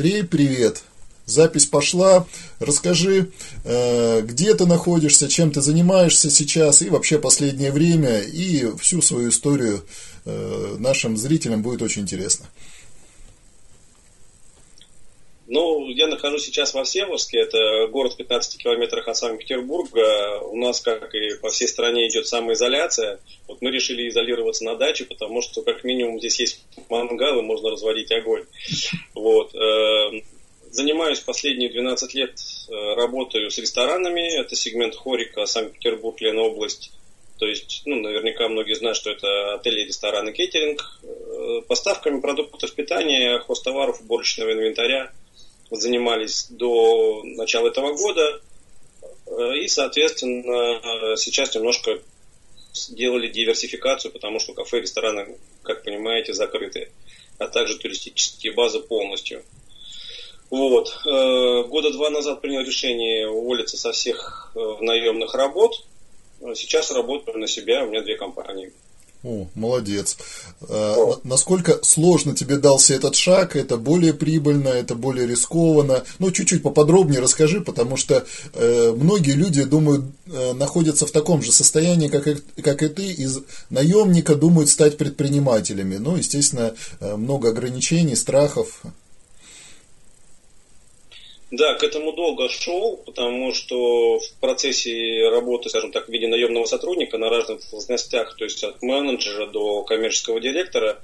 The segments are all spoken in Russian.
Андрей, привет. Запись пошла. Расскажи, э, где ты находишься, чем ты занимаешься сейчас и вообще последнее время, и всю свою историю э, нашим зрителям будет очень интересно. Ну, я нахожусь сейчас во Всеволожске, это город в 15 километрах от Санкт-Петербурга. У нас, как и по всей стране, идет самоизоляция. Вот мы решили изолироваться на даче, потому что, как минимум, здесь есть мангалы, можно разводить огонь. Вот. Э, занимаюсь последние 12 лет, э, работаю с ресторанами. Это сегмент Хорика, Санкт-Петербург, Ленобласть. То есть, ну, наверняка многие знают, что это отели, рестораны, кейтеринг. Э, поставками продуктов питания, хостоваров, уборочного инвентаря – занимались до начала этого года. Э, и, соответственно, сейчас немножко сделали диверсификацию, потому что кафе и рестораны, как понимаете, закрыты, а также туристические базы полностью. Вот. Э, года два назад принял решение уволиться со всех э, наемных работ. Сейчас работаю на себя, у меня две компании. О, молодец. А, насколько сложно тебе дался этот шаг? Это более прибыльно, это более рискованно? Ну, чуть-чуть поподробнее расскажи, потому что э, многие люди, думаю, э, находятся в таком же состоянии, как и, как и ты, из наемника думают стать предпринимателями. Ну, естественно, э, много ограничений, страхов. Да, к этому долго шел, потому что в процессе работы, скажем так, в виде наемного сотрудника на разных должностях, то есть от менеджера до коммерческого директора,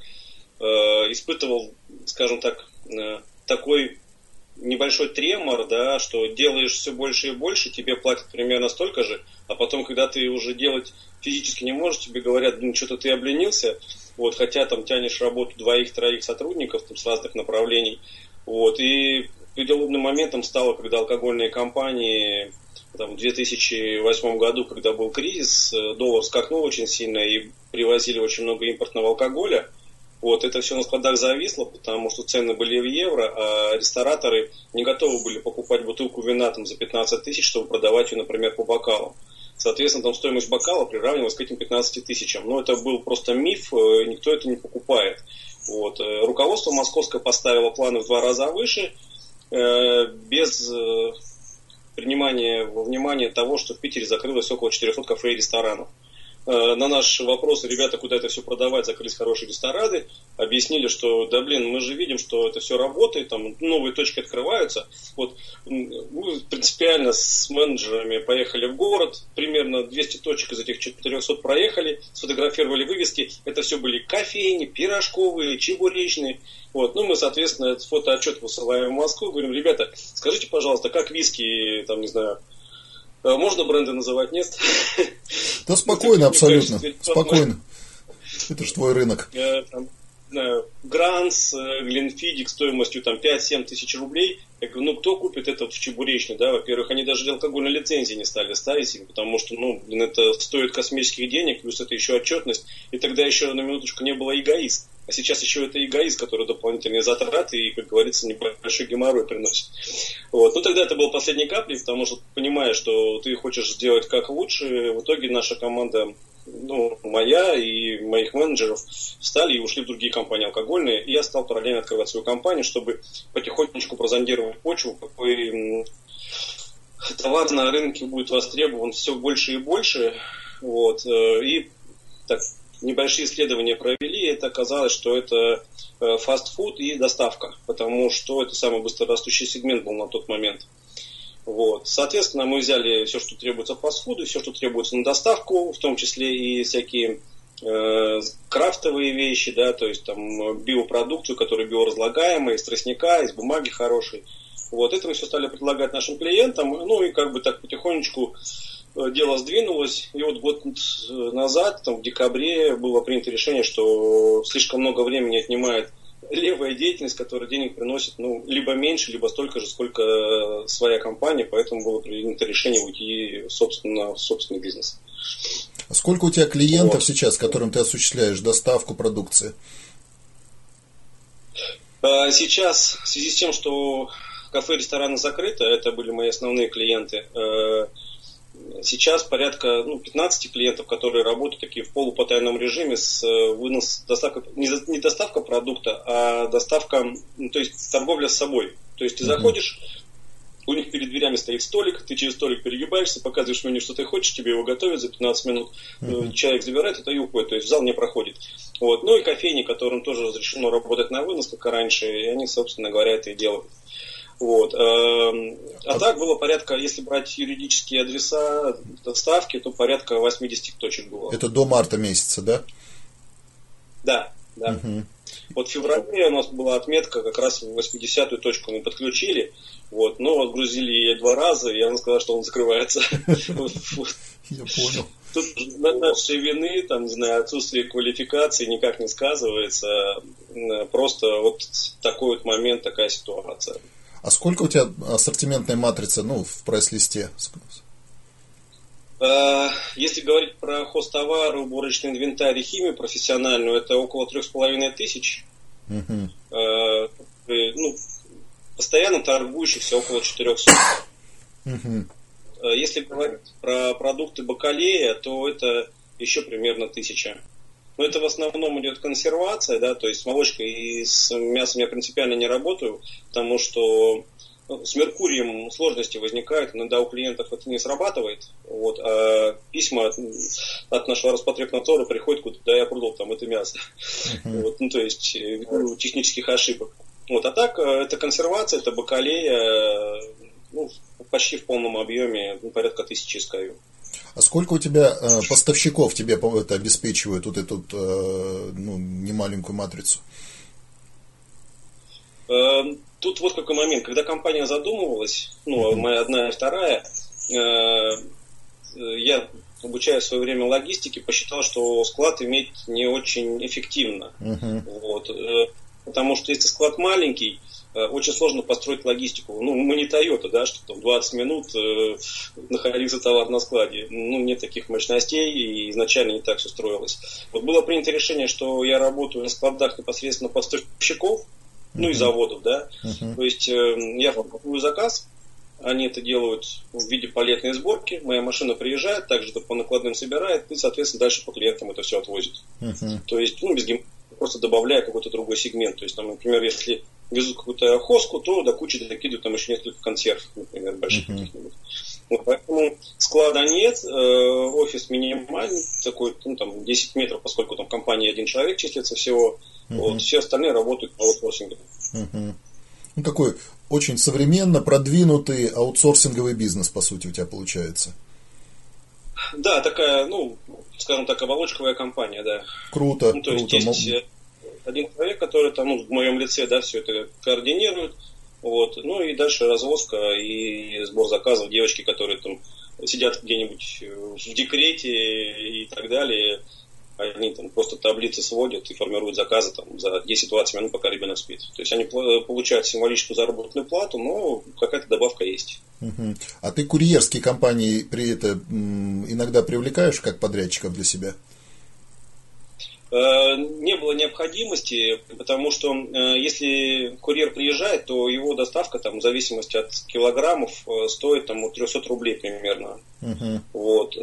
э, испытывал, скажем так, э, такой небольшой тремор, да, что делаешь все больше и больше, тебе платят примерно столько же, а потом, когда ты уже делать физически не можешь, тебе говорят, ну что-то ты обленился, вот, хотя там тянешь работу двоих-троих сотрудников там, с разных направлений, вот, и переломным моментом стало, когда алкогольные компании там, в 2008 году, когда был кризис, э, доллар скакнул очень сильно и привозили очень много импортного алкоголя. Вот, это все на складах зависло, потому что цены были в евро, а рестораторы не готовы были покупать бутылку вина там, за 15 тысяч, чтобы продавать ее, например, по бокалам. Соответственно, там стоимость бокала приравнивалась к этим 15 тысячам. Но это был просто миф, э, никто это не покупает. Вот. Э, руководство московское поставило планы в два раза выше – без э, принимания во внимание того, что в Питере закрылось около 400 кафе и ресторанов. Э, на наш вопрос, ребята, куда это все продавать, закрылись хорошие рестораны, объяснили, что, да блин, мы же видим, что это все работает, там новые точки открываются. Вот принципиально с менеджерами поехали в город, примерно 200 точек из этих 400 проехали, сфотографировали вывески, это все были кофейни, пирожковые, чебуречные. Вот. Ну, мы, соответственно, этот фотоотчет высылаем в Москву, говорим, ребята, скажите, пожалуйста, как виски, там, не знаю, можно бренды называть, нет? Да спокойно, абсолютно. Спокойно. Это же твой рынок. Э, Гранс, Гленфидик стоимостью там 5-7 тысяч рублей. Я говорю, ну кто купит это в чебуречной, да? Во-первых, они даже алкогольной лицензии не стали ставить, потому что, ну, блин, это стоит космических денег, плюс это еще отчетность. И тогда еще на минуточку не было эгоист. А сейчас еще это эгоист, который дополнительные затраты и, как говорится, небольшой геморрой приносит. Вот. Ну, тогда это был последний капли, потому что, понимая, что ты хочешь сделать как лучше, в итоге наша команда, ну, моя и моих менеджеров встали и ушли в другие компании алкогольные, и я стал параллельно открывать свою компанию, чтобы потихонечку прозондировать почву, какой товар на рынке будет востребован все больше и больше. Вот. Э, и так небольшие исследования провели, это оказалось, что это э, фастфуд и доставка, потому что это самый быстрорастущий сегмент был на тот момент. Вот. Соответственно, мы взяли все, что требуется фастфуду, все, что требуется на доставку, в том числе и всякие э, крафтовые вещи, да, то есть там биопродукцию, которая биоразлагаемая, из тростника, из бумаги хорошей. Вот это мы все стали предлагать нашим клиентам, ну и как бы так потихонечку дело сдвинулось, и вот год назад, там, в декабре, было принято решение, что слишком много времени отнимает левая деятельность, которая денег приносит ну, либо меньше, либо столько же, сколько своя компания, поэтому было принято решение уйти собственно, в собственный бизнес. А сколько у тебя клиентов вот. сейчас, которым ты осуществляешь доставку продукции? Сейчас, в связи с тем, что кафе и рестораны закрыты, это были мои основные клиенты, э, Сейчас порядка ну, 15 клиентов, которые работают такие в полупотайном режиме с э, вынос, доставка, не, не доставка продукта, а доставка, ну, то есть торговля с собой. То есть ты uh-huh. заходишь, у них перед дверями стоит столик, ты через столик перегибаешься, показываешь меню, что ты хочешь, тебе его готовят за 15 минут, uh-huh. человек забирает это и уходит, то есть в зал не проходит. Вот. Ну и кофейни, которым тоже разрешено работать на вынос, как и раньше, и они, собственно говоря, это и делают. Вот. Эм, а так было порядка, если брать юридические адреса доставки, то порядка 80 точек было. Это до марта месяца, да? Да, да. Угу. Вот в феврале у нас была отметка, как раз 80-ю точку мы подключили, вот, но отгрузили ее два раза, и она сказала, что он закрывается. Я понял. Тут нашей вины, там, не знаю, отсутствие квалификации никак не сказывается. Просто вот такой вот момент, такая ситуация. А сколько у тебя ассортиментная матрица, ну, в прайс-листе? Э, если говорить про хостовары, уборочный инвентарь и химию профессиональную, это около трех с половиной тысяч. Uh-huh. Ну, постоянно торгующихся около 400. Uh-huh. Если говорить про продукты бакалея, то это еще примерно тысяча. Но это в основном идет консервация, да, то есть с молочкой и с мясом я принципиально не работаю, потому что ну, с Меркурием сложности возникают, иногда у клиентов это не срабатывает, вот, а письма от, от нашего Роспотребнадзора приходят, куда я продал там это мясо. Uh-huh. Вот, ну, то есть э, технических ошибок. Вот, а так, э, это консервация, это бакалея, ну, почти в полном объеме, ну, порядка тысячи SKU. А сколько у тебя э, поставщиков тебе это обеспечивают вот эту э, ну, немаленькую матрицу? Э, тут вот какой момент. Когда компания задумывалась, ну, mm-hmm. моя одна и вторая, э, я, обучая в свое время логистике, посчитал, что склад иметь не очень эффективно. Mm-hmm. Вот. Э, потому что если склад маленький, Э, очень сложно построить логистику. Ну, мы не Toyota, да, что там 20 минут э, находился товар на складе. Ну, нет таких мощностей, и изначально не так все строилось. Вот было принято решение, что я работаю на складах непосредственно поставщиков, ну и заводов, да. Uh-huh. То есть э, я формирую заказ, они это делают в виде палетной сборки. Моя машина приезжает, также это по накладным собирает, и, соответственно, дальше по клиентам это все отвозит. Uh-huh. То есть, ну, без гем... просто добавляя какой-то другой сегмент. То есть, там, например, если везут какую-то хоску, то до кучи докидывают там еще несколько консерв, например, больших uh-huh. каких-нибудь. Вот, поэтому склада нет, э, офис минимальный, такой, ну, там, 10 метров, поскольку там компания один человек числится всего, uh-huh. вот, все остальные работают по аутсорсингу. Uh-huh. Ну, такой очень современно продвинутый аутсорсинговый бизнес, по сути, у тебя получается. Да, такая, ну, скажем так, оболочковая компания, да. Круто, ну, то круто. Есть, есть один человек, который там, ну, в моем лице, да, все это координирует. Вот. Ну и дальше развозка и сбор заказов. Девочки, которые там сидят где-нибудь в декрете и так далее, они там просто таблицы сводят и формируют заказы там, за 10-20 минут, пока ребенок спит. То есть они получают символическую заработную плату, но какая-то добавка есть. Угу. А ты курьерские компании при этом иногда привлекаешь как подрядчиков для себя? Э, не было необходимости, потому что э, если курьер приезжает, то его доставка там в зависимости от килограммов э, стоит там от 300 рублей примерно. Uh-huh. Вот.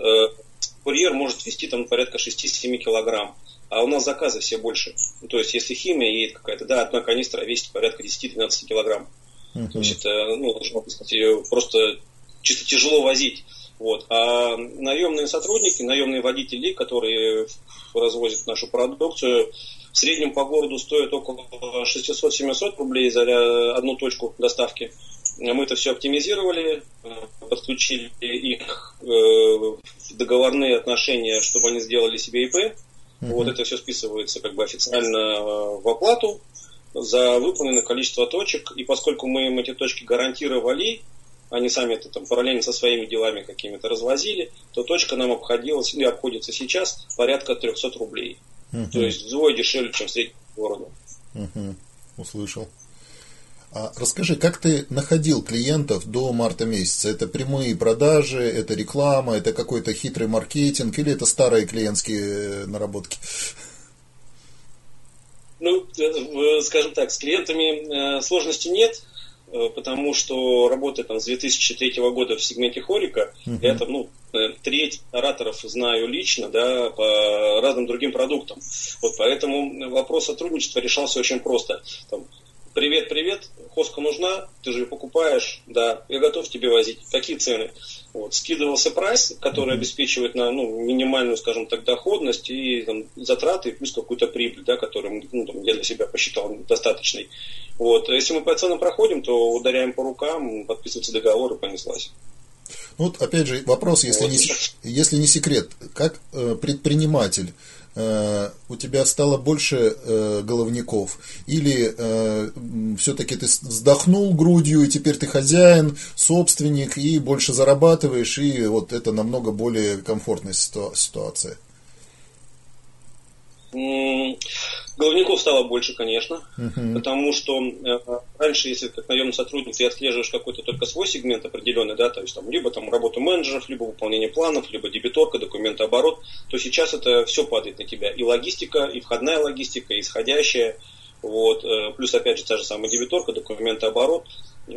Курьер может вести там порядка 6-7 килограмм. А у нас заказы все больше. Ну, то есть, если химия едет какая-то, да, одна канистра весит порядка 10-12 килограмм. Uh-huh. То есть, это, ну, сказать, просто чисто тяжело возить. Вот. А наемные сотрудники, наемные водители, которые развозят нашу продукцию, в среднем по городу стоят около 600-700 рублей за одну точку доставки. Мы это все оптимизировали, подключили их э, в договорные отношения, чтобы они сделали себе ИП. Mm-hmm. Вот это все списывается как бы официально э, в оплату за выполненное количество точек. И поскольку мы им эти точки гарантировали, они сами это там параллельно со своими делами какими-то развозили, то точка нам обходилась, и обходится сейчас порядка 300 рублей. Угу. То есть вдвое дешевле, чем в среднем города. Угу. Услышал. А расскажи, как ты находил клиентов до марта месяца? Это прямые продажи, это реклама, это какой-то хитрый маркетинг или это старые клиентские э, наработки? Ну, э, скажем так, с клиентами э, сложности нет. Э, потому что работая там с 2003 года в сегменте хорика, uh-huh. я там, ну, э, треть ораторов знаю лично, да, по разным другим продуктам. Вот поэтому вопрос сотрудничества решался очень просто. Там, привет, привет, хоска нужна, ты же ее покупаешь, да, я готов тебе возить. Какие цены? Вот, скидывался прайс, который mm-hmm. обеспечивает на ну, минимальную, скажем так, доходность и там, затраты, плюс какую-то прибыль, да, которую ну, там, я для себя посчитал достаточной. Вот. Если мы по ценам проходим, то ударяем по рукам, подписывается договор и понеслась. Ну, вот опять же вопрос, если, вот. не, если не секрет, как э, предприниматель у тебя стало больше э, головников, или э, все-таки ты вздохнул грудью, и теперь ты хозяин, собственник, и больше зарабатываешь, и вот это намного более комфортная ситуация. Головников стало больше, конечно, uh-huh. потому что э, раньше, если как наемный сотрудник, ты отслеживаешь какой-то только свой сегмент определенный, да, то есть там либо там работу менеджеров, либо выполнение планов, либо дебиторка, документооборот, то сейчас это все падает на тебя. И логистика, и входная логистика, и исходящая, вот, э, плюс опять же та же самая дебиторка, документооборот.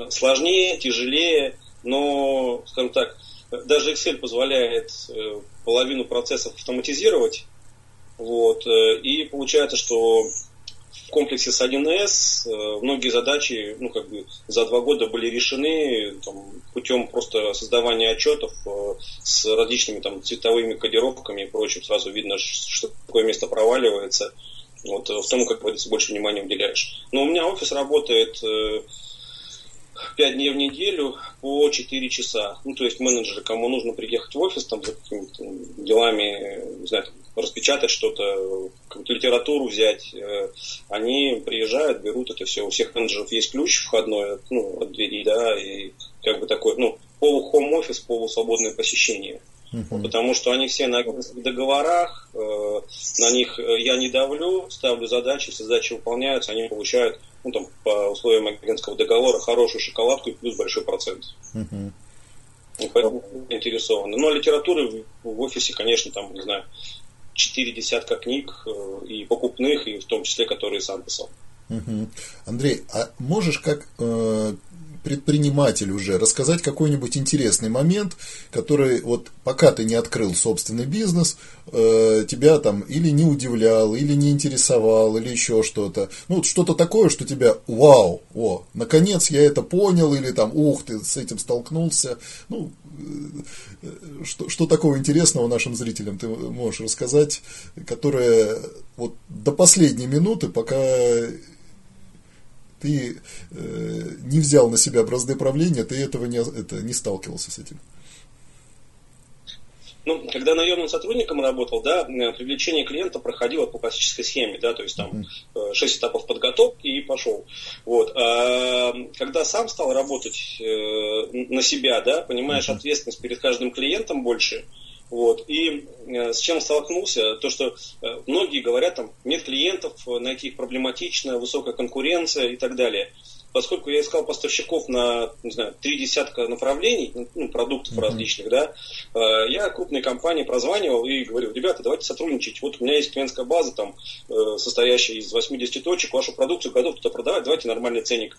Сложнее, тяжелее, но, скажем так, даже Excel позволяет э, половину процессов автоматизировать, вот. Э, и получается, что в комплексе с 1С э, многие задачи ну, как бы за два года были решены там, путем просто создавания отчетов э, с различными там, цветовыми кодировками и прочим. Сразу видно, что такое место проваливается. Вот, в том, как больше внимания уделяешь. Но у меня офис работает 5 дней в неделю по 4 часа. Ну, то есть менеджеры, кому нужно приехать в офис там, за какими-то делами, не знаю, там, распечатать что-то, какую-то литературу взять, э, они приезжают, берут это все. У всех менеджеров есть ключ входной ну, от двери, да, и как бы такой, ну, полу-хом-офис, полусвободное посещение. Uh-huh. Потому что они все на договорах, э, на них э, я не давлю, ставлю задачи, все задачи выполняются, они получают ну, там, по условиям агентского договора хорошую шоколадку и плюс большой процент. Uh-huh. И поэтому интересованы. Ну, а литературы в, в офисе, конечно, там, не знаю, четыре десятка книг э, и покупных, и в том числе, которые сам писал. Угу. Андрей, а можешь как э, предприниматель уже рассказать какой-нибудь интересный момент, который вот пока ты не открыл собственный бизнес, э, тебя там или не удивлял, или не интересовал, или еще что-то. Ну, вот что-то такое, что тебя, вау, о, наконец я это понял, или там, ух, ты с этим столкнулся. Ну, э, что, что такого интересного нашим зрителям ты можешь рассказать, которое вот до последней минуты, пока ты э, не взял на себя бразды правления, ты этого не, это, не сталкивался с этим. Ну, когда наемным сотрудником работал, да, э, привлечение клиента проходило по классической схеме, да, то есть там uh-huh. 6 этапов подготовки и пошел. Вот. А когда сам стал работать э, на себя, да, понимаешь ответственность перед каждым клиентом больше, вот. И э, с чем столкнулся? То, что э, многие говорят, там, нет клиентов, найти их проблематично, высокая конкуренция и так далее. Поскольку я искал поставщиков на, не знаю, три десятка направлений, ну, продуктов mm-hmm. различных, да, э, я крупной компании прозванивал и говорил, ребята, давайте сотрудничать. Вот у меня есть клиентская база, там, состоящая из 80 точек, вашу продукцию готов туда продавать, давайте нормальный ценник.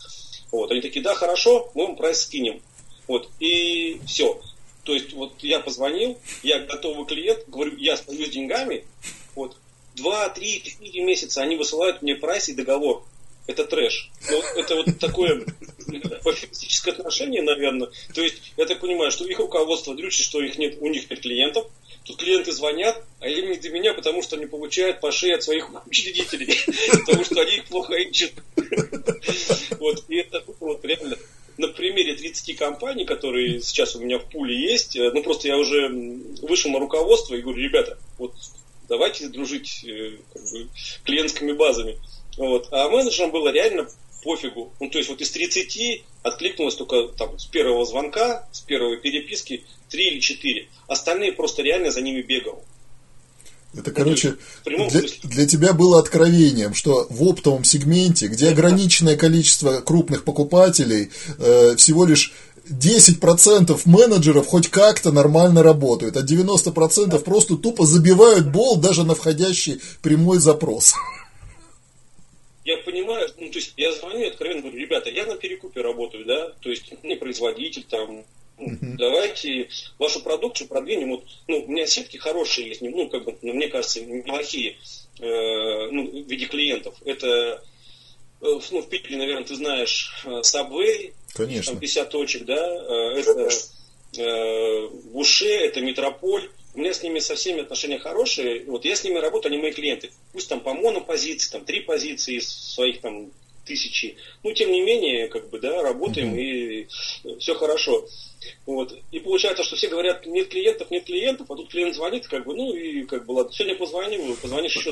Вот. Они такие, да, хорошо, мы вам прайс скинем. Вот. И все. То есть вот я позвонил, я готовый клиент, говорю, я стою с деньгами, вот, два, три, четыре месяца они высылают мне прайс и договор. Это трэш. Ну, это вот такое пофигистическое отношение, наверное. То есть, я так понимаю, что их руководство дрючит, что их нет, у них нет клиентов. Тут клиенты звонят, а им не до меня, потому что они получают по шее от своих учредителей. Потому что они их плохо ищут. Вот, и это вот реально на примере 30 компаний, которые сейчас у меня в пуле есть, э, ну просто я уже вышел на руководство и говорю, ребята, вот давайте дружить э, как бы, клиентскими базами. Вот. А менеджерам было реально пофигу. Ну, то есть вот из 30 откликнулось только там, с первого звонка, с первой переписки 3 или 4. Остальные просто реально за ними бегал. Это, короче, для, для тебя было откровением, что в оптовом сегменте, где ограниченное количество крупных покупателей, э, всего лишь 10% менеджеров хоть как-то нормально работают, а 90% просто тупо забивают бол даже на входящий прямой запрос. Я понимаю, ну, то есть я звоню откровенно говорю, ребята, я на перекупе работаю, да, то есть не производитель там, Uh-huh. Давайте вашу продукцию продвинем. Вот, ну, у меня сетки хорошие есть, ну, как бы, ну, мне кажется, неплохие э, ну, в виде клиентов. Это ну, в Питере, наверное, ты знаешь Subway, Конечно. там 50 точек, да, это Буше, это Метрополь, у меня с ними со всеми отношения хорошие. Вот я с ними работаю, они мои клиенты. Пусть там по монопозиции, там три позиции из своих там тысячи. Ну, тем не менее, как бы, да, работаем mm-hmm. и все хорошо. Вот. И получается, что все говорят, нет клиентов, нет клиентов, а тут клиент звонит, как бы, ну и как бы, ладно, сегодня позвоним, позвонишь еще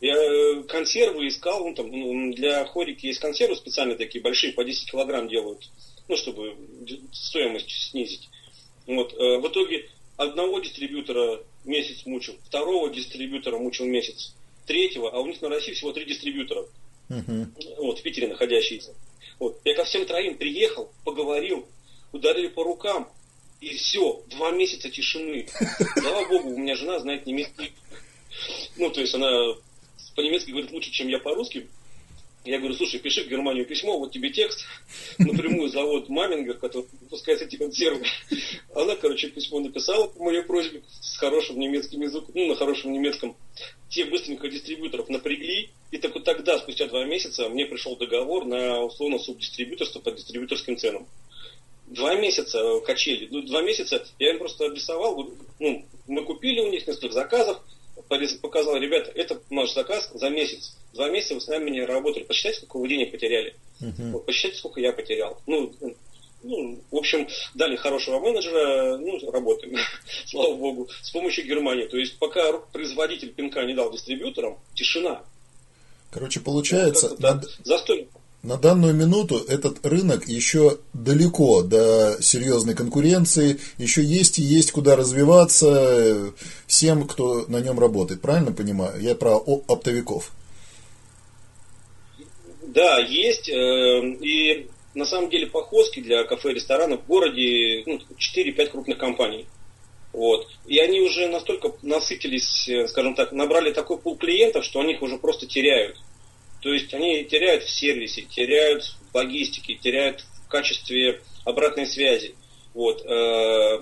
Я э, консервы искал, ну, там, ну, для хорики есть консервы специальные такие, большие, по 10 килограмм делают ну, чтобы стоимость снизить. Вот. Э, в итоге одного дистрибьютора месяц мучил, второго дистрибьютора мучил месяц, третьего, а у них на России всего три дистрибьютора. Uh-huh. Вот, в Питере находящиеся. Вот. Я ко всем троим приехал, поговорил, ударили по рукам, и все, два месяца тишины. Слава богу, у меня жена знает немецкий. Ну, то есть она по-немецки говорит лучше, чем я по-русски. Я говорю, слушай, пиши в Германию письмо, вот тебе текст, напрямую завод Мамингер, который выпускает эти консервы. Она, короче, письмо написала по моей просьбе с хорошим немецким языком, ну, на хорошем немецком. Те быстренько дистрибьюторов напрягли, и так вот тогда, спустя два месяца, мне пришел договор на условно субдистрибьюторство по дистрибьюторским ценам. Два месяца качели, ну, два месяца я им просто обрисовал, ну, мы купили у них несколько заказов, показал, ребята, это наш заказ за месяц. Два месяца вы с нами не работали. Посчитайте, сколько вы денег потеряли. Uh-huh. Вот, посчитайте, сколько я потерял. Ну, ну, в общем, дали хорошего менеджера, ну, работаем, слава богу, с помощью Германии. То есть, пока производитель пинка не дал дистрибьюторам, тишина. Короче, получается, ну, над... застой. На данную минуту этот рынок еще далеко до серьезной конкуренции, еще есть и есть куда развиваться всем, кто на нем работает. Правильно понимаю? Я про оптовиков. Да, есть. Э, и на самом деле по хоске для кафе и ресторанов в городе ну, 4-5 крупных компаний. Вот. И они уже настолько насытились, э, скажем так, набрали такой пул клиентов, что они их уже просто теряют. То есть они теряют в сервисе, теряют в логистике, теряют в качестве обратной связи. Вот. Э,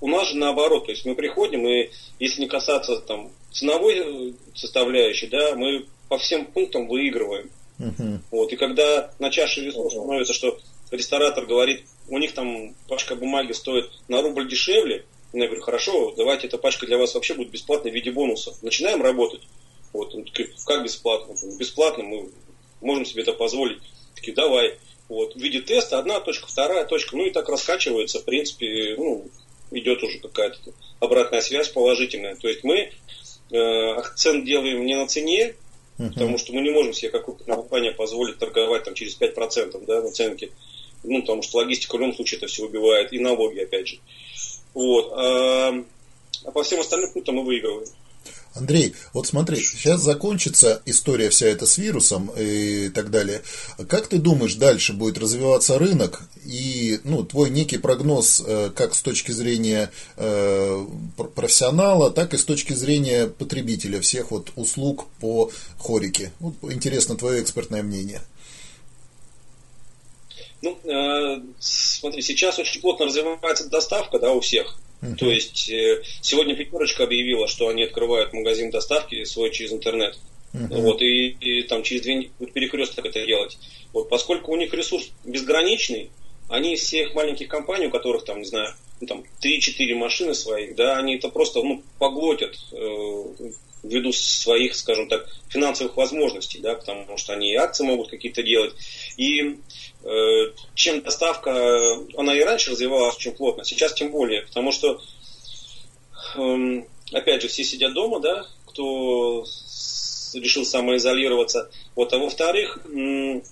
у нас же наоборот, то есть мы приходим, и если не касаться там ценовой э, составляющей, да, мы по всем пунктам выигрываем. Uh-huh. Вот. И когда на чаше весов становится, что ресторатор говорит, у них там пачка бумаги стоит на рубль дешевле, я говорю, хорошо, давайте эта пачка для вас вообще будет бесплатной в виде бонуса. Начинаем работать. Вот, он такой, как бесплатно? Бесплатно, мы можем себе это позволить. Такие, давай. Вот, в виде теста одна точка, вторая точка, ну и так раскачивается, в принципе, ну, идет уже какая-то обратная связь положительная. То есть мы э, акцент делаем не на цене, uh-huh. потому что мы не можем себе, как компания, позволить торговать там, через 5% да, наценки. Ну, потому что логистика в любом случае это все убивает, и налоги, опять же. Вот. А, а по всем остальным пунктам мы выигрываем. Андрей, вот смотри, сейчас закончится история вся эта с вирусом и так далее. Как ты думаешь, дальше будет развиваться рынок и ну, твой некий прогноз э, как с точки зрения э, профессионала, так и с точки зрения потребителя всех вот услуг по хорике? Вот интересно твое экспертное мнение. Ну, э, смотри, сейчас очень плотно развивается доставка, да, у всех. Uh-huh. То есть э, сегодня пятерочка объявила, что они открывают магазин доставки свой через интернет. Uh-huh. Вот, и, и там через две будет перекресток это делать. Вот, поскольку у них ресурс безграничный, они из всех маленьких компаний, у которых там, не знаю, ну, там 3-4 машины своих, да, они это просто ну, поглотят э, ввиду своих, скажем так, финансовых возможностей, да, потому что они и акции могут какие-то делать. И Э, чем доставка, она и раньше развивалась очень плотно, сейчас тем более, потому что, эм, опять же, все сидят дома, да, кто решил самоизолироваться. Вот, а во-вторых, э,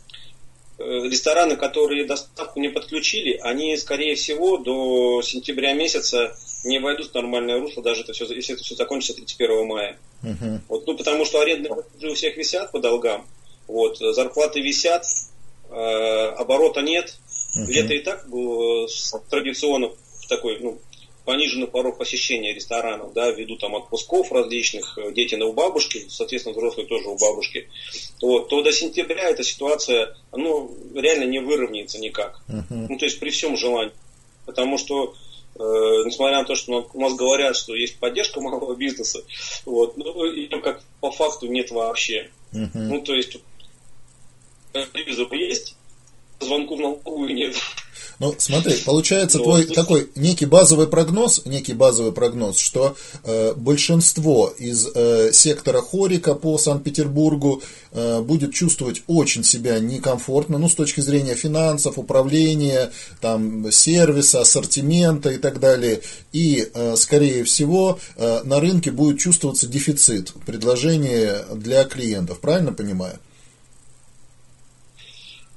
рестораны, которые доставку не подключили, они, скорее всего, до сентября месяца не войдут в нормальное русло, даже это все, если это все закончится 31 мая. Uh-huh. Вот, ну, потому что арендные у всех висят по долгам, вот, зарплаты висят, Э, оборота нет. Угу. Лето и так было традиционно такой, ну, пониженный порог посещения ресторанов, да, ввиду там отпусков различных, э, дети на у бабушки, соответственно, взрослые тоже у бабушки, вот, то до сентября эта ситуация, ну, реально не выровняется никак. Uh-huh. Ну, то есть при всем желании. Потому что Э, несмотря на то, что у нас говорят, что есть поддержка малого бизнеса, вот, ну, и как по факту нет вообще. Uh-huh. Ну, то есть, телевизор есть, звонков на налоговую нет. Ну, смотри, получается ну, твой вот, такой некий базовый прогноз, некий базовый прогноз, что э, большинство из э, сектора Хорика по Санкт-Петербургу э, будет чувствовать очень себя некомфортно, ну, с точки зрения финансов, управления, там, сервиса, ассортимента и так далее. И, э, скорее всего, э, на рынке будет чувствоваться дефицит предложения для клиентов. Правильно понимаю?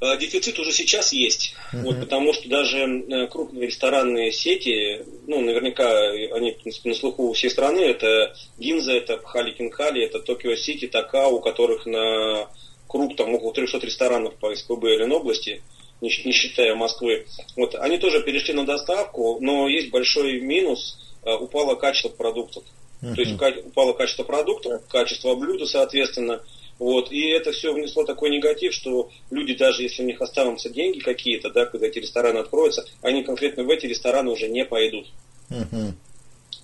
Э, дефицит уже сейчас есть, uh-huh. вот, потому что даже э, крупные ресторанные сети, ну, наверняка они, в принципе, на слуху у всей страны, это Гинза, это Пхали Кинхали, это Токио Сити, Такао, у которых на круг там около 300 ресторанов по СПБ или области, не, не считая Москвы. Вот, они тоже перешли на доставку, но есть большой минус, э, упало качество продуктов. Uh-huh. То есть упало качество продуктов, качество блюда, соответственно, вот. И это все внесло такой негатив, что люди, даже если у них останутся деньги какие-то, да, когда эти рестораны откроются, они конкретно в эти рестораны уже не пойдут. Uh-huh.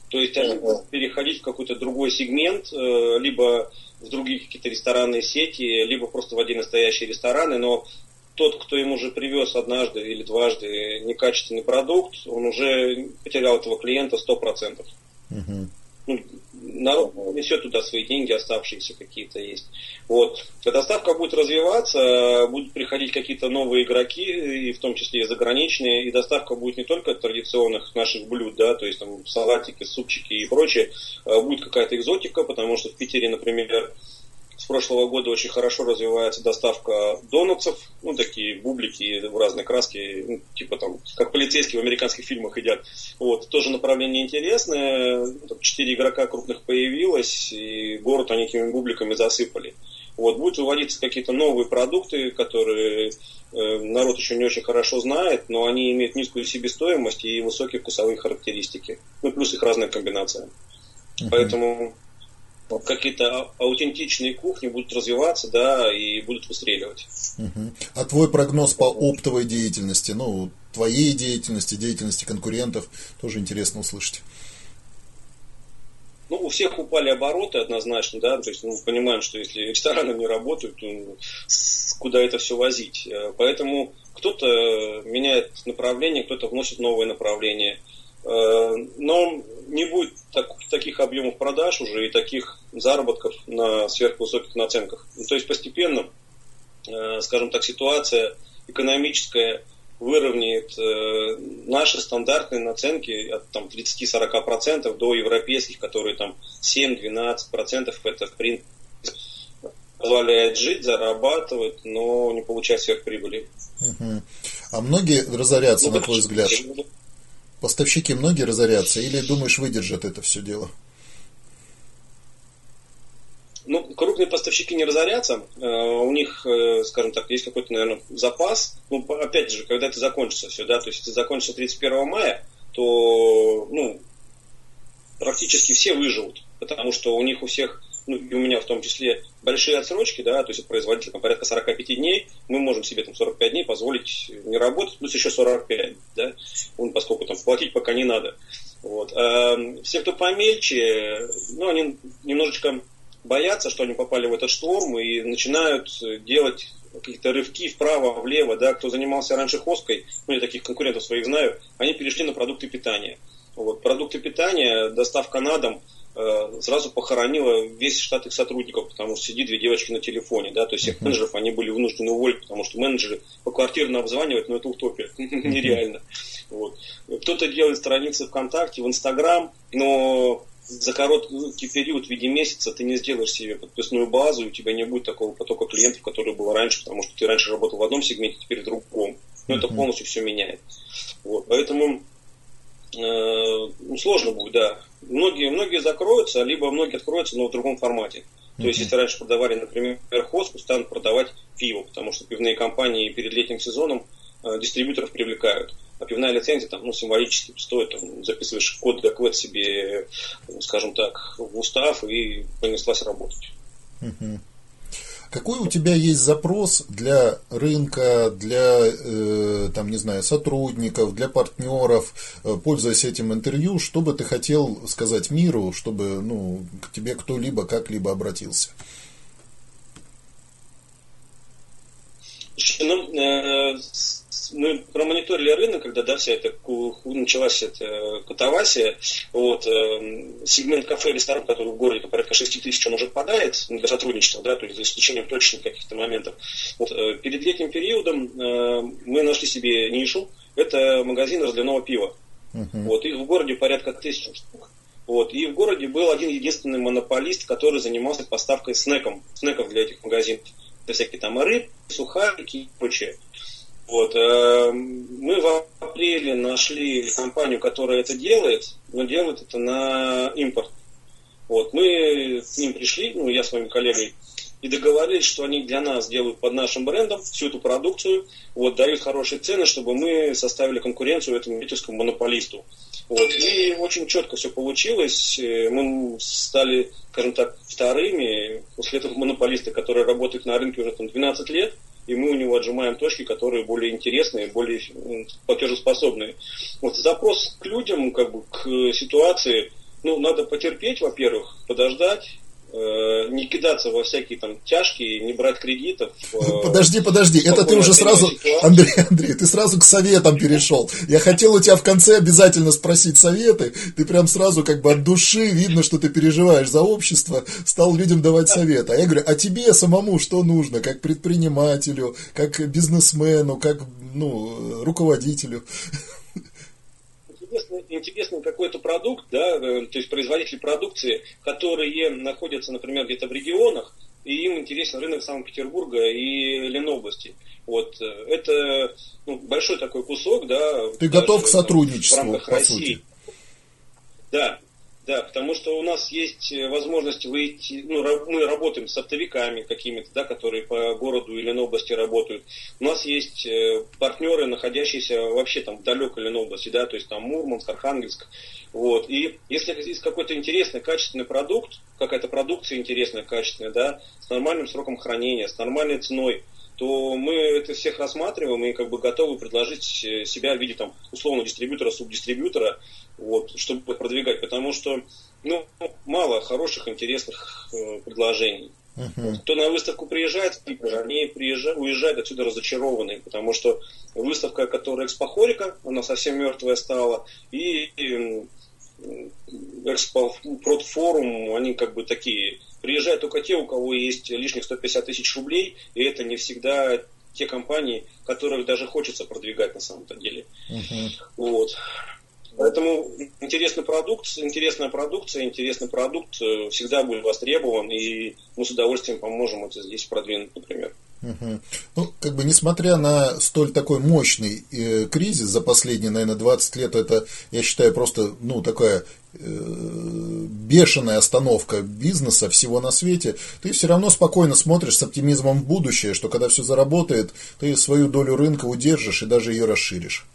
То есть они будут переходить в какой-то другой сегмент, э, либо в другие какие-то ресторанные сети, либо просто в один настоящие рестораны, но тот, кто им уже привез однажды или дважды некачественный продукт, он уже потерял этого клиента 100%. Uh-huh ну, народ несет туда свои деньги, оставшиеся какие-то есть. Вот. Доставка будет развиваться, будут приходить какие-то новые игроки, и в том числе и заграничные, и доставка будет не только традиционных наших блюд, да, то есть там салатики, супчики и прочее, а будет какая-то экзотика, потому что в Питере, например, с прошлого года очень хорошо развивается доставка донатсов, ну, такие бублики в разной краске, ну, типа там, как полицейские в американских фильмах едят. Вот, тоже направление интересное, четыре игрока крупных появилось, и город они этими бубликами засыпали. Вот, будут выводиться какие-то новые продукты, которые э, народ еще не очень хорошо знает, но они имеют низкую себестоимость и высокие вкусовые характеристики. Ну, плюс их разная комбинация. Uh-huh. Поэтому какие-то аутентичные кухни будут развиваться, да, и будут выстреливать. Угу. А твой прогноз по оптовой деятельности, ну, твоей деятельности, деятельности конкурентов, тоже интересно услышать. Ну, у всех упали обороты однозначно, да, то есть мы понимаем, что если рестораны не работают, то куда это все возить. Э, поэтому кто-то меняет направление, кто-то вносит новое направление. Э, но не будет так, таких объемов продаж уже и таких заработков на сверхвысоких наценках. Ну, то есть постепенно, э, скажем так, ситуация экономическая выровняет э, наши стандартные наценки от там, 30-40% до европейских, которые там 7-12% это в принципе позволяет жить, зарабатывать, но не получать сверхприбыли. Угу. А многие разорятся, ну, на твой взгляд? Поставщики многие разорятся или думаешь выдержат это все дело? Ну, крупные поставщики не разорятся, э, у них, э, скажем так, есть какой-то, наверное, запас. Ну, опять же, когда это закончится все, да, то есть если закончится 31 мая, то, ну, практически все выживут, потому что у них у всех ну, и у меня в том числе, большие отсрочки, да, то есть производитель там, порядка 45 дней, мы можем себе там 45 дней позволить не работать, плюс еще 45, да, ну, поскольку там платить пока не надо. Вот. А все, кто помельче, ну, они немножечко боятся, что они попали в этот шторм и начинают делать какие-то рывки вправо, влево, да, кто занимался раньше хоской, ну, я таких конкурентов своих знаю, они перешли на продукты питания. Вот, продукты питания, доставка на дом – сразу похоронила весь штат их сотрудников, потому что сидит две девочки на телефоне, да, то есть всех менеджеров они были вынуждены уволить, потому что менеджеры по квартирно обзванивать, ну это утопия, нереально. Вот. Кто-то делает страницы ВКонтакте, в Инстаграм, но за короткий период в виде месяца ты не сделаешь себе подписную базу, и у тебя не будет такого потока клиентов, который был раньше, потому что ты раньше работал в одном сегменте, теперь в другом. Но это полностью все меняет. Вот. Поэтому э, ну, сложно будет, да. Многие, многие закроются, либо многие откроются, но в другом формате. То есть, если раньше продавали, например, хоску, станут продавать пиво, потому что пивные компании перед летним сезоном э, дистрибьюторов привлекают. А пивная лицензия там, ну, символически стоит, там, записываешь код доквет себе, скажем так, в устав и понеслась работать. Угу. Какой у тебя есть запрос для рынка, для, э, там, не знаю, сотрудников, для партнеров, э, пользуясь этим интервью, что бы ты хотел сказать миру, чтобы ну, к тебе кто-либо как-либо обратился? Ну, э, мы промониторили рынок, когда да, вся эта началась эта катавасия. Вот, э, сегмент кафе и ресторан, который в городе порядка 6 тысяч, он уже падает для сотрудничества, да, то есть за исключением точных каких-то моментов. Вот, э, перед летним периодом э, мы нашли себе нишу. Это магазин разливного пива. Uh-huh. Вот, их в городе порядка тысячи штук. Вот. И в городе был один единственный монополист, который занимался поставкой снеком, снеков для этих магазинов. Это всякие там рыб, сухарики и прочее. Вот. Э, мы в апреле нашли компанию, которая это делает, но делает это на импорт. Вот. Мы к ним пришли, ну, я с моим коллегой, и договорились, что они для нас делают под нашим брендом всю эту продукцию, вот, дают хорошие цены, чтобы мы составили конкуренцию этому любительскому монополисту. Вот. И очень четко все получилось. Э, мы стали, скажем так, вторыми после этого монополиста, который работает на рынке уже там 12 лет – и мы у него отжимаем точки, которые более интересные, более платежеспособные. Вот запрос к людям, как бы к ситуации, ну, надо потерпеть, во-первых, подождать, Э, не кидаться во всякие там тяжкие, не брать кредитов. Э, подожди, подожди, это ты уже сразу, Андрей, Андрей, ты сразу к советам перешел. Я хотел у тебя в конце обязательно спросить советы, ты прям сразу как бы от души, видно, что ты переживаешь за общество, стал людям давать советы. А я говорю, а тебе самому что нужно, как предпринимателю, как бизнесмену, как ну, руководителю? Интересный, интересный какой-то продукт, да, э, то есть производитель продукции, которые находятся, например, где-то в регионах, и им интересен рынок Санкт-Петербурга и Ленобласти. Вот э, это ну, большой такой кусок, да. Ты готов к сотрудничеству, в рамках по России. Сути. Да, да, потому что у нас есть э, возможность выйти, ну, мы работаем с оптовиками какими-то, да, которые по городу или на области работают. У нас есть э, партнеры, находящиеся вообще там в далекой или на области, да, то есть там Мурманск, Архангельск. Вот. И если есть какой-то интересный, качественный продукт, какая-то продукция интересная, качественная, да, с нормальным сроком хранения, с нормальной ценой, то мы это всех рассматриваем и как бы готовы предложить э, себя в виде там условно дистрибьютора, субдистрибьютора, вот, чтобы продвигать, потому что ну, мало хороших, интересных э, предложений. Uh-huh. Кто на выставку приезжает, они приезжают, уезжают отсюда разочарованные, потому что выставка, которая экспохорика, она совсем мертвая стала, и, и экспо форум, они как бы такие Приезжают только те, у кого есть лишних 150 тысяч рублей, и это не всегда те компании, которых даже хочется продвигать на самом-то деле. Uh-huh. Вот. Поэтому интересный продукт, интересная продукция, интересный продукт э, всегда будет востребован, и мы с удовольствием поможем это здесь продвинуть, например. Угу. Ну, как бы, несмотря на столь такой мощный э, кризис за последние, наверное, 20 лет, это, я считаю, просто, ну, такая э, бешеная остановка бизнеса всего на свете, ты все равно спокойно смотришь с оптимизмом в будущее, что когда все заработает, ты свою долю рынка удержишь и даже ее расширишь.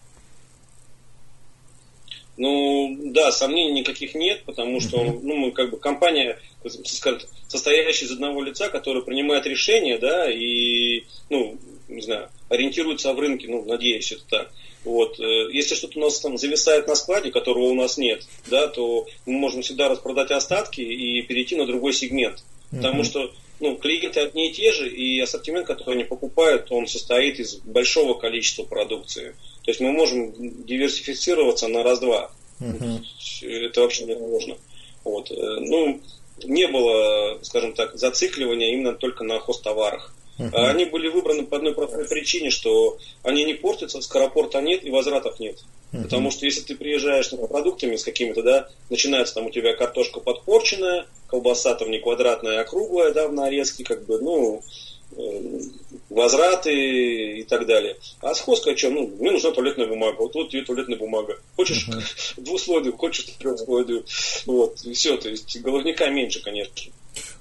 Ну, да, сомнений никаких нет, потому что, ну, мы как бы компания, скажем, состоящая из одного лица, который принимает решения, да, и, ну, не знаю, ориентируется в рынке, ну, надеюсь, это так. Вот. Э, если что-то у нас там зависает на складе, которого у нас нет, да, то мы можем всегда распродать остатки и перейти на другой сегмент. Потому что ну, клиенты одни и те же, и ассортимент, который они покупают, он состоит из большого количества продукции. То есть мы можем диверсифицироваться на раз-два. Uh-huh. Это вообще невозможно. Вот. Э, ну, не было, скажем так, зацикливания именно только на хостоварах. Uh-huh. Они были выбраны по одной простой причине, что они не портятся, скоропорта нет и возвратов нет. Uh-huh. Потому что если ты приезжаешь с продуктами с какими-то, да, начинается там у тебя картошка подпорченная, колбаса там не квадратная, а круглая, да, в нарезке, как бы, ну, Э, возвраты и так далее. А сходка что? Ну, мне нужна туалетная бумага. Вот, вот тебе туалетная бумага. Хочешь uh-huh. двуслойную, хочешь трехслойную. Вот, и все. То есть головника меньше, конечно.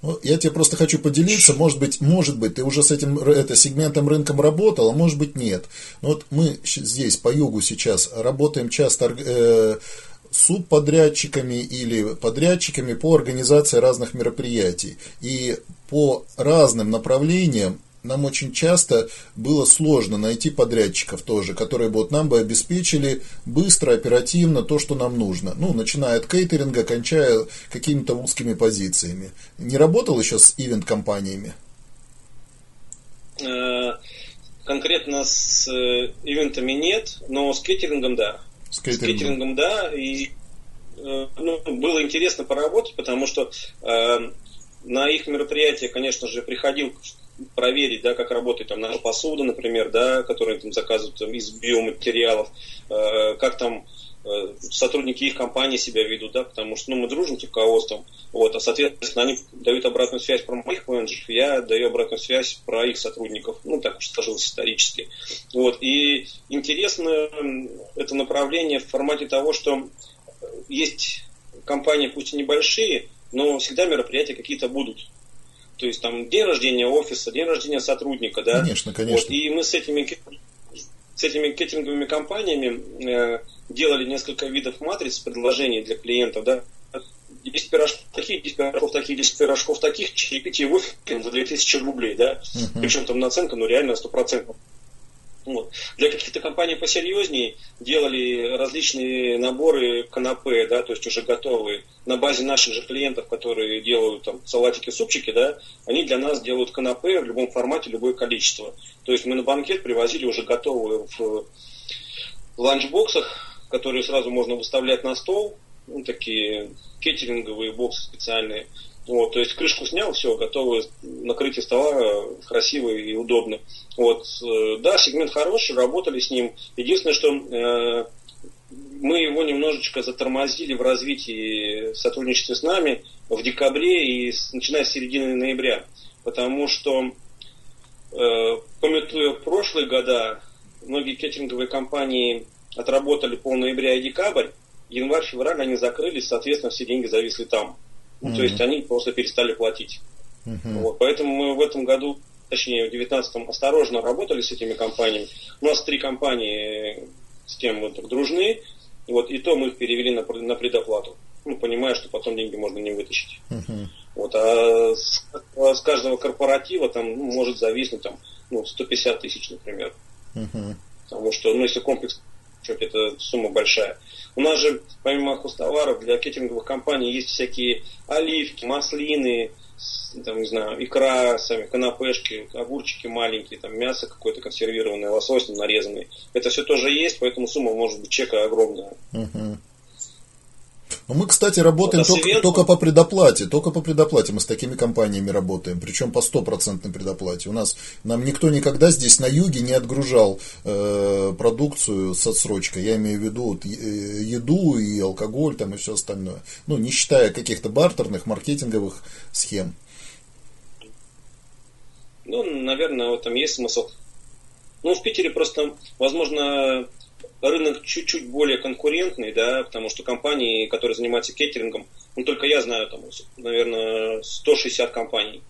Ну, я тебе просто хочу поделиться, может быть, может быть, ты уже с этим это, сегментом рынком работал, а может быть нет. Но вот мы здесь по югу сейчас работаем часто э, субподрядчиками или подрядчиками по организации разных мероприятий. И по разным направлениям нам очень часто было сложно найти подрядчиков тоже, которые бы вот нам бы обеспечили быстро, оперативно то, что нам нужно. Ну, начиная от кейтеринга, кончая какими-то узкими позициями. Не работал еще с ивент-компаниями? Э, конкретно с э, ивентами нет, но с кейтерингом да. С кейтерингом, с кейтерингом да. И э, ну, было интересно поработать, потому что на их мероприятия, конечно же, приходил проверить, да, как работает там наша посуда, например, да, которую там заказывают там, из биоматериалов, э, как там э, сотрудники их компании себя ведут, да, потому что ну, мы дружим с руководством, вот, а соответственно они дают обратную связь про моих менеджеров, я даю обратную связь про их сотрудников, ну так уж сложилось исторически. Вот, и интересно это направление в формате того, что есть компании, пусть и небольшие, но всегда мероприятия какие-то будут. То есть там день рождения офиса, день рождения сотрудника, да. Конечно, конечно. Вот, и мы с этими с этими кетинговыми компаниями э, делали несколько видов матриц предложений для клиентов, да. 10 пирожков таких, 10 пирожков таких, 10 пирожков таких, чаепитие в офисе за 2000 рублей, да. Uh-huh. Причем там наценка, ну реально 100%. Вот. Для каких-то компаний посерьезнее делали различные наборы канапе, да, то есть уже готовые. На базе наших же клиентов, которые делают там салатики, супчики, да, они для нас делают канапе в любом формате, любое количество. То есть мы на банкет привозили уже готовые в ланчбоксах, которые сразу можно выставлять на стол, ну, такие кеттеринговые боксы специальные. Вот, то есть крышку снял, все, готово накрытие стола красиво и удобно. Вот, э, да, сегмент хороший, работали с ним. Единственное, что э, мы его немножечко затормозили в развитии сотрудничества с нами в декабре и с, начиная с середины ноября. Потому что, э, пометуя прошлые года, многие кеттеринговые компании отработали пол ноября и декабрь, январь-февраль они закрылись, соответственно, все деньги зависли там. Mm-hmm. То есть они просто перестали платить. Mm-hmm. Вот, поэтому мы в этом году, точнее в 2019 осторожно работали с этими компаниями. У нас три компании с кем мы так дружны. Вот, и то мы их перевели на, на предоплату. Ну, понимая, что потом деньги можно не вытащить. Uh-huh. Вот, а с, с каждого корпоратива там ну, может зависнуть там, ну, 150 тысяч, например. Uh-huh. Потому что, ну, если комплекс, это сумма большая. У нас же, помимо хостоваров, для кетинговых компаний есть всякие оливки, маслины, там, не знаю, икра, сами канапешки, огурчики маленькие, там мясо какое-то консервированное, лосось нарезанный. Это все тоже есть, поэтому сумма может быть чека огромная. Uh-huh. Но мы, кстати, работаем вот, только, только по предоплате. Только по предоплате мы с такими компаниями работаем. Причем по стопроцентной предоплате. У нас нам никто никогда здесь на юге не отгружал э, продукцию с отсрочкой. Я имею в виду вот, э, еду и алкоголь там, и все остальное. Ну, не считая каких-то бартерных, маркетинговых схем. Ну, наверное, в этом есть смысл. Ну, в Питере просто, возможно, рынок чуть-чуть более конкурентный, да, потому что компании, которые занимаются кеттерингом, ну, только я знаю, там, наверное, 160 компаний.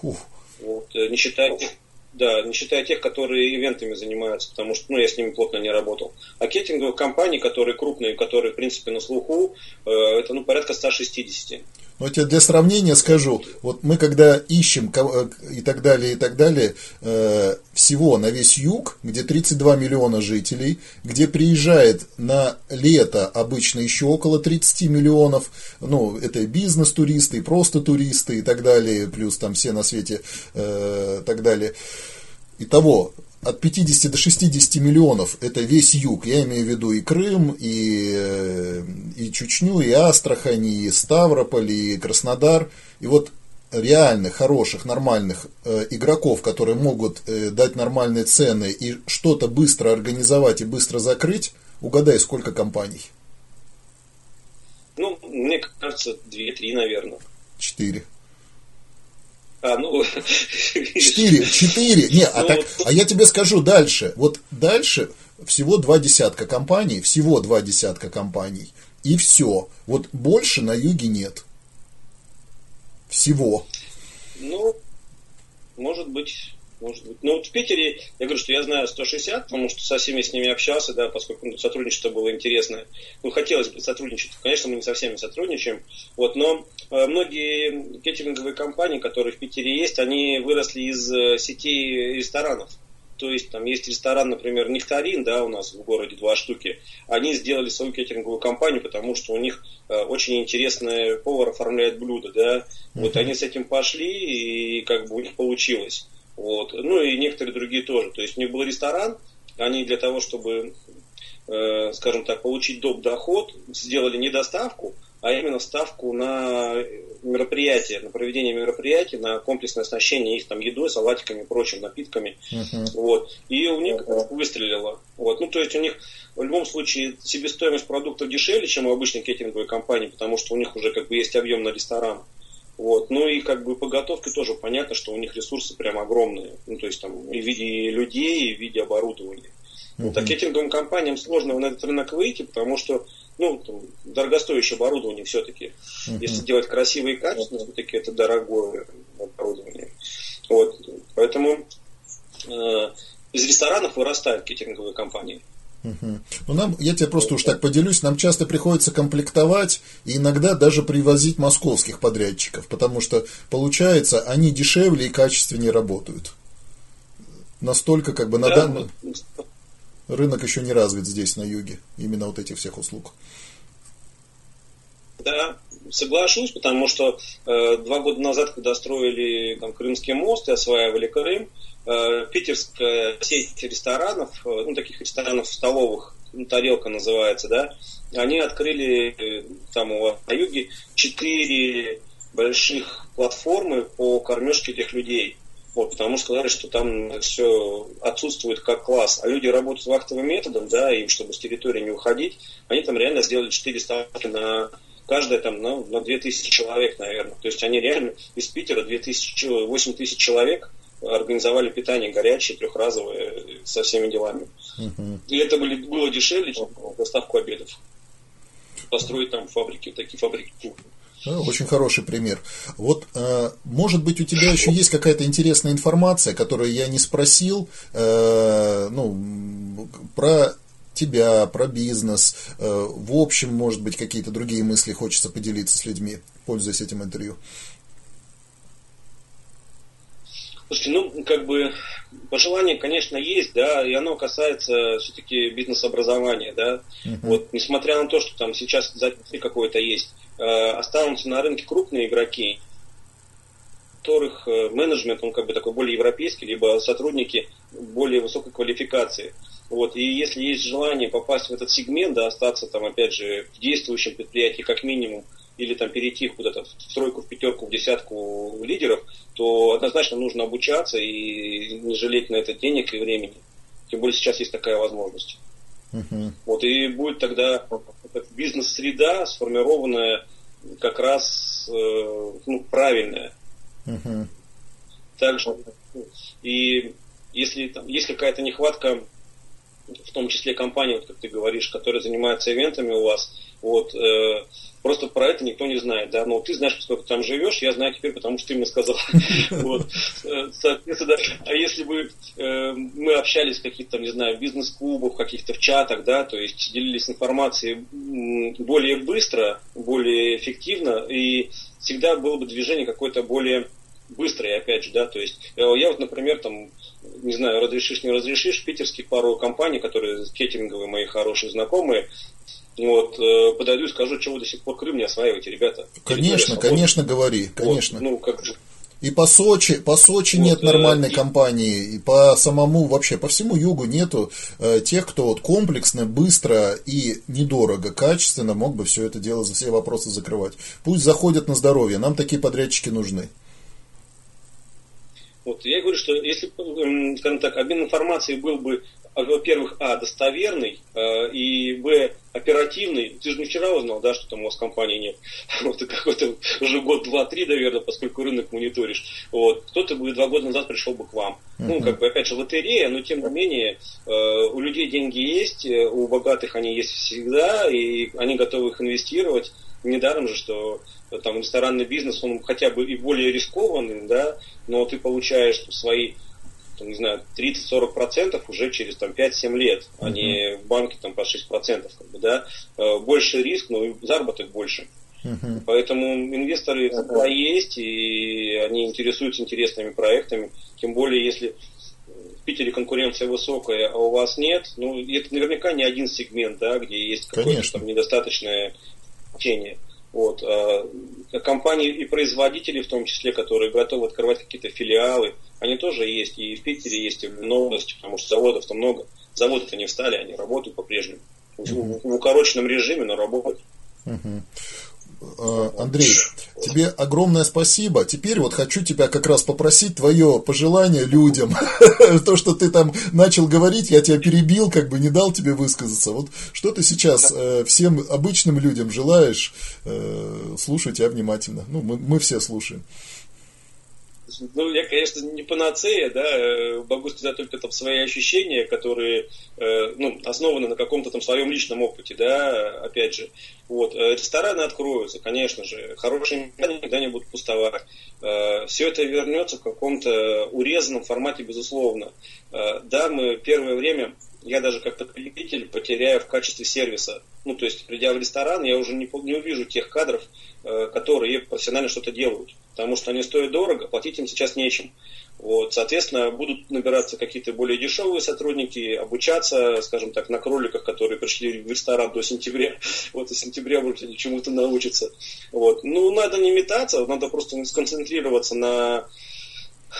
Фух. Вот, э, не считая тех, да, не считая тех, которые ивентами занимаются, потому что, ну, я с ними плотно не работал. А кеттеринговых компаний, которые крупные, которые, в принципе, на слуху, э, это, ну, порядка 160. Но тебе для сравнения скажу, вот мы когда ищем э, и так далее, и так далее, э, всего на весь юг, где 32 миллиона жителей, где приезжает на лето обычно еще около 30 миллионов, ну, это бизнес-туристы, просто туристы и так далее, плюс там все на свете, э, так далее. Итого, от 50 до 60 миллионов это весь юг. Я имею в виду и Крым, и, э, и Чучню, и Астрахань, и Ставрополь, и Краснодар. И вот реальных, хороших, нормальных э, игроков, которые могут э, дать нормальные цены и что-то быстро организовать и быстро закрыть, угадай, сколько компаний? Ну, мне кажется, две-три, наверное. Четыре. А, ну... Четыре, четыре. Не, а, ну, так, а я тебе скажу дальше. Вот дальше всего два десятка компаний, всего два десятка компаний. И все. Вот больше на юге нет. Всего. Ну, может быть, может быть. Ну, вот в Питере, я говорю, что я знаю 160, потому что со всеми с ними общался, да, поскольку ну, сотрудничество было интересное. Ну, хотелось бы сотрудничать. Конечно, мы не со всеми сотрудничаем. Вот, но э, многие кеттеринговые компании, которые в Питере есть, они выросли из э, сетей ресторанов. То есть там есть ресторан, например, Нектарин, да, у нас в городе два штуки. Они сделали свою кеттеринговую компанию, потому что у них э, очень интересный повар оформляет блюда, да. Вот они с этим пошли, и как бы у них получилось. Вот. Ну и некоторые другие тоже. То есть у них был ресторан, они для того, чтобы, э, скажем так, получить доп. доход, сделали не доставку, а именно ставку на мероприятие, на проведение мероприятий, на комплексное оснащение их там едой, салатиками, прочим, напитками. Uh-huh. Вот. И у них uh-huh. выстрелило. Вот. Ну, то есть у них в любом случае себестоимость продуктов дешевле, чем у обычной кеттеринговой компании, потому что у них уже как бы есть объем на ресторан. Вот. Ну и как бы по готовке тоже понятно, что у них ресурсы прям огромные. Ну, то есть там и в виде людей, и в виде оборудования. Вот. А кеттеринговым компаниям сложно на этот рынок выйти, потому что ну, там, дорогостоящее оборудование все-таки. Uh-huh. Если делать красиво и качественно, все-таки это дорогое оборудование. Вот. Поэтому э, из ресторанов вырастают кеттеринговые компании. Угу. Ну, нам, я тебе просто уж так поделюсь, нам часто приходится комплектовать и иногда даже привозить московских подрядчиков, потому что, получается, они дешевле и качественнее работают. Настолько, как бы, на да, данный рынок еще не развит здесь, на юге, именно вот этих всех услуг. Да, соглашусь, потому что э, два года назад, когда строили там, Крымский мост и осваивали Крым, э, питерская сеть ресторанов, э, ну, таких ресторанов столовых, ну, тарелка называется, да, они открыли э, там на юге четыре больших платформы по кормежке этих людей. Вот, потому что сказали, что там все отсутствует как класс. А люди работают вахтовым методом, да, им, чтобы с территории не уходить, они там реально сделали четыре ставки на каждая там на, на 2000 человек, наверное. То есть они реально из Питера 2000, 8 тысяч человек организовали питание горячее, трехразовое, со всеми делами. Uh-huh. И это были, было дешевле, чем доставку обедов. Построить там фабрики, такие фабрики очень хороший пример. Вот, э, может быть, у тебя еще есть какая-то интересная информация, которую я не спросил, э, ну, про тебя, про бизнес. Э, в общем, может быть, какие-то другие мысли хочется поделиться с людьми, пользуясь этим интервью. Слушайте, ну, как бы пожелание, конечно, есть, да, и оно касается все-таки бизнес-образования, да. Uh-huh. Вот, несмотря на то, что там сейчас запись какое-то есть, э, останутся на рынке крупные игроки, которых э, менеджмент, он как бы такой более европейский, либо сотрудники более высокой квалификации. Вот, и если есть желание попасть в этот сегмент, да, остаться там, опять же, в действующем предприятии как минимум, или там перейти куда-то в тройку, в пятерку, в десятку лидеров, то однозначно нужно обучаться и не жалеть на это денег и времени. Тем более сейчас есть такая возможность. Uh-huh. Вот и будет тогда бизнес-среда сформированная как раз э, ну, правильная. Uh-huh. Также и если там есть какая-то нехватка, в том числе компании, вот, как ты говоришь, которые занимаются ивентами у вас, вот, э, просто про это никто не знает, да, но ты знаешь, сколько ты там живешь, я знаю теперь, потому что ты мне сказал. Вот. Э, соответственно, а если бы э, мы общались в каких-то, не знаю, бизнес-клубах, каких-то в чатах, да, то есть делились информацией более быстро, более эффективно, и всегда было бы движение какое-то более быстрое, опять же, да, то есть э, я вот, например, там, не знаю, разрешишь, не разрешишь, питерских пару компаний, которые кеттеринговые мои хорошие знакомые, вот, э, подойду и скажу, чего вы до сих пор Крым не осваиваете, ребята. Конечно, конечно, говори, конечно. Вот, ну, как же. И по Сочи, по Сочи вот, нет э, нормальной и... компании, и по самому, вообще по всему югу нету э, тех, кто вот комплексно, быстро и недорого, качественно мог бы все это дело, за все вопросы закрывать. Пусть заходят на здоровье, нам такие подрядчики нужны. Вот, я говорю, что если, скажем так, обмен информацией был бы а, во-первых, а, достоверный, э, и, б, оперативный. Ты же не вчера узнал, да, что там у вас компании нет. Вот какой-то уже год, два, три, наверное, поскольку рынок мониторишь. Вот. Кто-то бы два года назад пришел бы к вам. Ну, как бы, опять же, лотерея, но тем не менее, э, у людей деньги есть, э, у богатых они есть всегда, и они готовы их инвестировать. Недаром же, что там ресторанный бизнес, он хотя бы и более рискованный, да, но ты получаешь свои там, не знаю, 30-40% уже через там, 5-7 лет, а не в банке там, по 6%. Как бы, да? Э, больше риск, но и заработок больше. Uh-huh. Поэтому инвесторы uh-huh. есть, и они интересуются интересными проектами. Тем более, если в Питере конкуренция высокая, а у вас нет, ну, это наверняка не один сегмент, да, где есть какое-то там недостаточное течение. Вот. А компании и производители, в том числе, которые готовы открывать какие-то филиалы, они тоже есть. И в Питере есть, и в Новости, потому что заводов-то много. Заводы-то не встали, они работают по-прежнему. В, в укороченном режиме, но работают. Э, Андрей, тебе огромное спасибо. Теперь вот хочу тебя как раз попросить твое пожелание людям. То, что ты там начал говорить, я тебя перебил, как бы не дал тебе высказаться. Вот что ты сейчас э, всем обычным людям желаешь? Э, слушай тебя внимательно. Ну, мы, мы все слушаем. Ну, я, конечно, не панацея, да, э, могу сказать только там свои ощущения, которые, э, ну, основаны на каком-то там своем личном опыте, да, опять же. Вот, э, рестораны откроются, конечно же, хорошие места никогда не будут пустовать. Все это вернется в каком-то урезанном формате, безусловно. Да, мы первое время я даже как потребитель потеряю в качестве сервиса. Ну, то есть, придя в ресторан, я уже не, не увижу тех кадров, которые профессионально что-то делают потому что они стоят дорого, платить им сейчас нечем. Вот, соответственно, будут набираться какие-то более дешевые сотрудники, обучаться, скажем так, на кроликах, которые пришли в ресторан до сентября. Вот, и сентября, может, они чему-то научатся. Вот. Ну, надо не метаться, надо просто сконцентрироваться на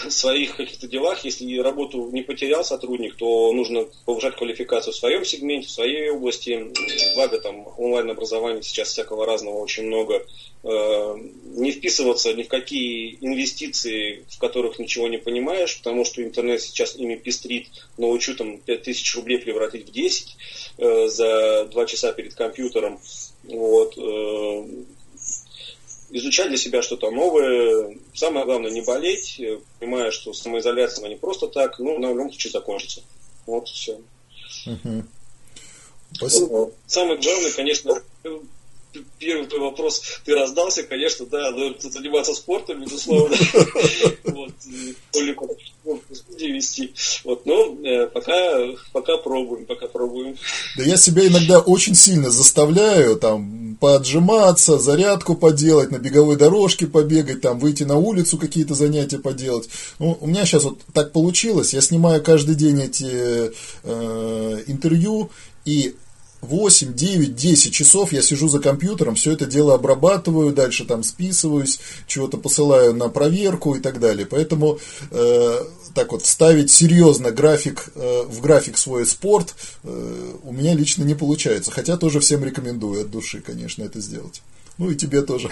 своих каких-то делах, если работу не потерял сотрудник, то нужно повышать квалификацию в своем сегменте, в своей области. Благо там онлайн-образования сейчас всякого разного очень много. Э, не вписываться ни в какие инвестиции, в которых ничего не понимаешь, потому что интернет сейчас ими пестрит, научу там 5000 рублей превратить в 10 э, за 2 часа перед компьютером. Вот э, изучать для себя что-то новое. Самое главное не болеть, э, понимая, что самоизоляция не просто так, ну, на любом случае закончится. Вот все. Угу. Спасибо. Самое главное, конечно, первый твой вопрос, ты раздался, конечно, да, но заниматься спортом, безусловно. Вот, вести. Вот, но э, пока, пока пробуем, пока пробуем. Да я себя иногда очень сильно заставляю там поотжиматься, зарядку поделать, на беговой дорожке побегать, там выйти на улицу какие-то занятия поделать. Ну, у меня сейчас вот так получилось, я снимаю каждый день эти э, интервью, и 8, 9, 10 часов я сижу за компьютером, все это дело обрабатываю, дальше там списываюсь, чего-то посылаю на проверку и так далее. Поэтому э, так вот вставить серьезно график э, в график свой спорт э, у меня лично не получается. Хотя тоже всем рекомендую от души, конечно, это сделать. Ну и тебе тоже.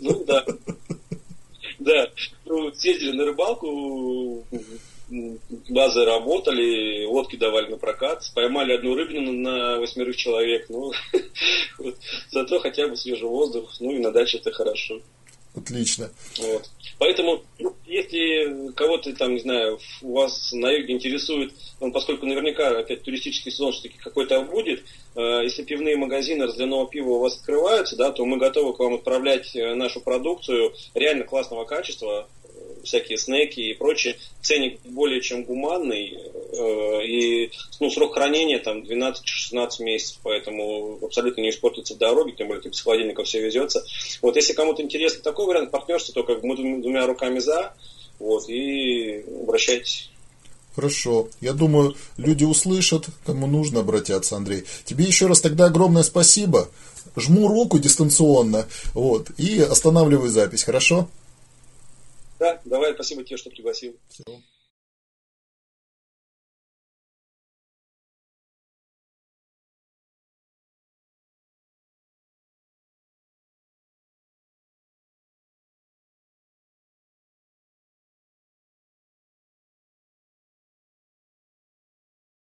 Ну да. Да. Ну, съездили на рыбалку, базы работали, лодки давали на прокат, поймали одну рыбину на восьмерых человек, ну, зато хотя бы свежий воздух, ну и на даче это хорошо. Отлично. Вот. Поэтому, ну, если кого-то там, не знаю, у вас на юге интересует, ну, поскольку наверняка опять туристический сезон все-таки какой-то будет, э, если пивные магазины разливного пива у вас открываются, да, то мы готовы к вам отправлять э, нашу продукцию реально классного качества, всякие снеки и прочее. Ценник более чем гуманный. Э, и ну, срок хранения там 12-16 месяцев, поэтому абсолютно не испортится в дороге, тем более без холодильника все везется. Вот если кому-то интересно такой вариант партнерства, то как мы двумя руками за, вот, и обращайтесь. Хорошо. Я думаю, люди услышат, кому нужно обратятся, Андрей. Тебе еще раз тогда огромное спасибо. Жму руку дистанционно, вот, и останавливаю запись, хорошо? Да, давай, спасибо тебе, что пригласил. Все.